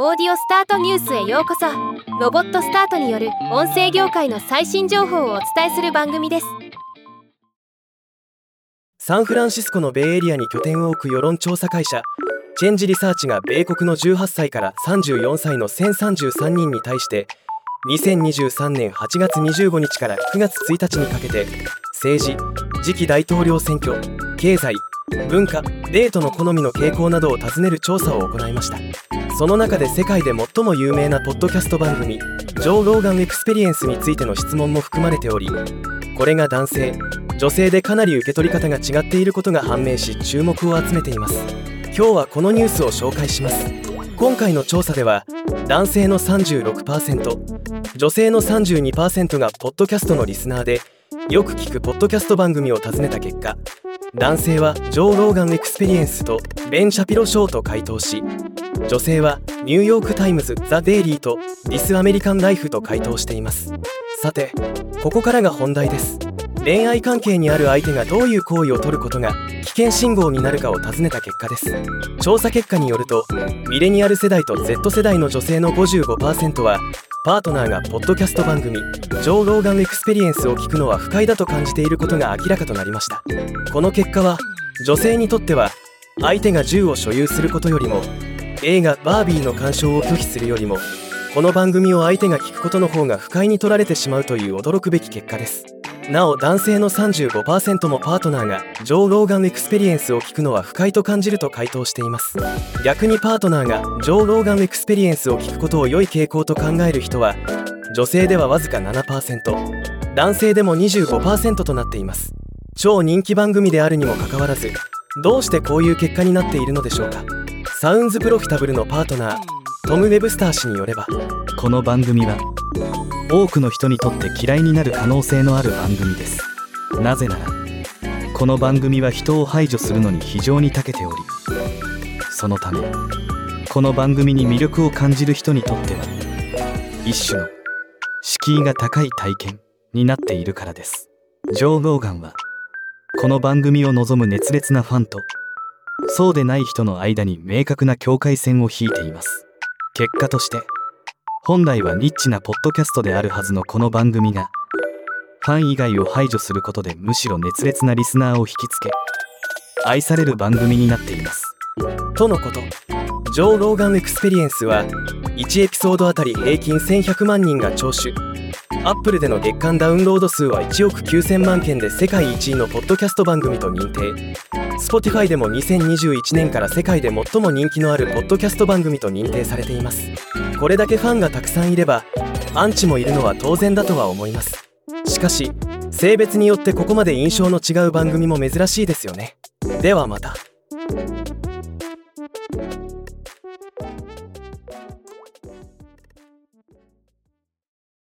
オーディオスタートニュースへようこそ。ロボットスタートによる音声業界の最新情報をお伝えする番組です。サンフランシスコのベイエリアに拠点を置く世論調査会社。チェンジリサーチが米国の18歳から34歳の1033人に対して2023年8月25日から9月1日にかけて政治次期大統領選挙経済文化デートの好みの傾向などを尋ねる調査を行いました。その中で世界で最も有名なポッドキャスト番組ジョー・ローガン・エクスペリエンスについての質問も含まれておりこれが男性女性でかなり受け取り方が違っていることが判明し注目を集めています。今日はこのニュースを紹介します。今回の調査では男性の36%女性の32%がポッドキャストのリスナーでよく聞くポッドキャスト番組を尋ねた結果男性はジョー・ローガン・エクスペリエンスとベン・シャピロ・ショーと回答し女性はニューヨーク・タイムズ・ザ・デイリーとディス・アメリカン・ライフと回答しています。さてここからが本題です。恋愛関係にある相手がどういう行為をとることが危険信号になるかを尋ねた結果です。調査結果によるとミレニアル世代と Z 世代の女性の55%はパートナーがポッドキャスト番組「ジョー・ローガン・エクスペリエンス」を聞くのは不快だと感じていることが明らかとなりました。この結果は女性にとっては相手が銃を所有することよりも映画「バービー」の鑑賞を拒否するよりもこの番組を相手が聞くことの方が不快に取られてしまうという驚くべき結果です。なお男性の35%もパートナーがジョー・ローガン・エクスペリエンスを聞くのは不快と感じると回答しています。逆にパートナーがジョー・ローガン・エクスペリエンスを聞くことを良い傾向と考える人は女性ではわずか7%男性でも25%となっています。超人気番組であるにもかかわらずどうしてこういう結果になっているのでしょうか。サウンズプロフィタブルのパートナートム・ウェブスター氏によればこの番組は多くの人にとって嫌いになる可能性のある番組です。なぜならこの番組は人を排除するのに非常に長けておりそのためこの番組に魅力を感じる人にとっては一種の敷居が高い体験になっているからです。ジョー・ローガンはこの番組を望む熱烈なファンとそうでない人の間に明確な境界線を引いています。結果として本来はニッチなポッドキャストであるはずのこの番組がファン以外を排除することでむしろ熱烈なリスナーを引きつけ愛される番組になっています。とのこと。ジョー・ローガン・エクスペリエンスは1エピソードあたり平均1100万人が聴取。アップルでの月間ダウンロード数は1億9000万件で世界1位のポッドキャスト番組と認定。Spotify でも2021年から世界で最も人気のあるポッドキャスト番組と認定されています。これだけファンがたくさんいればアンチもいるのは当然だとは思います。しかし性別によってここまで印象の違う番組も珍しいですよね。ではまた。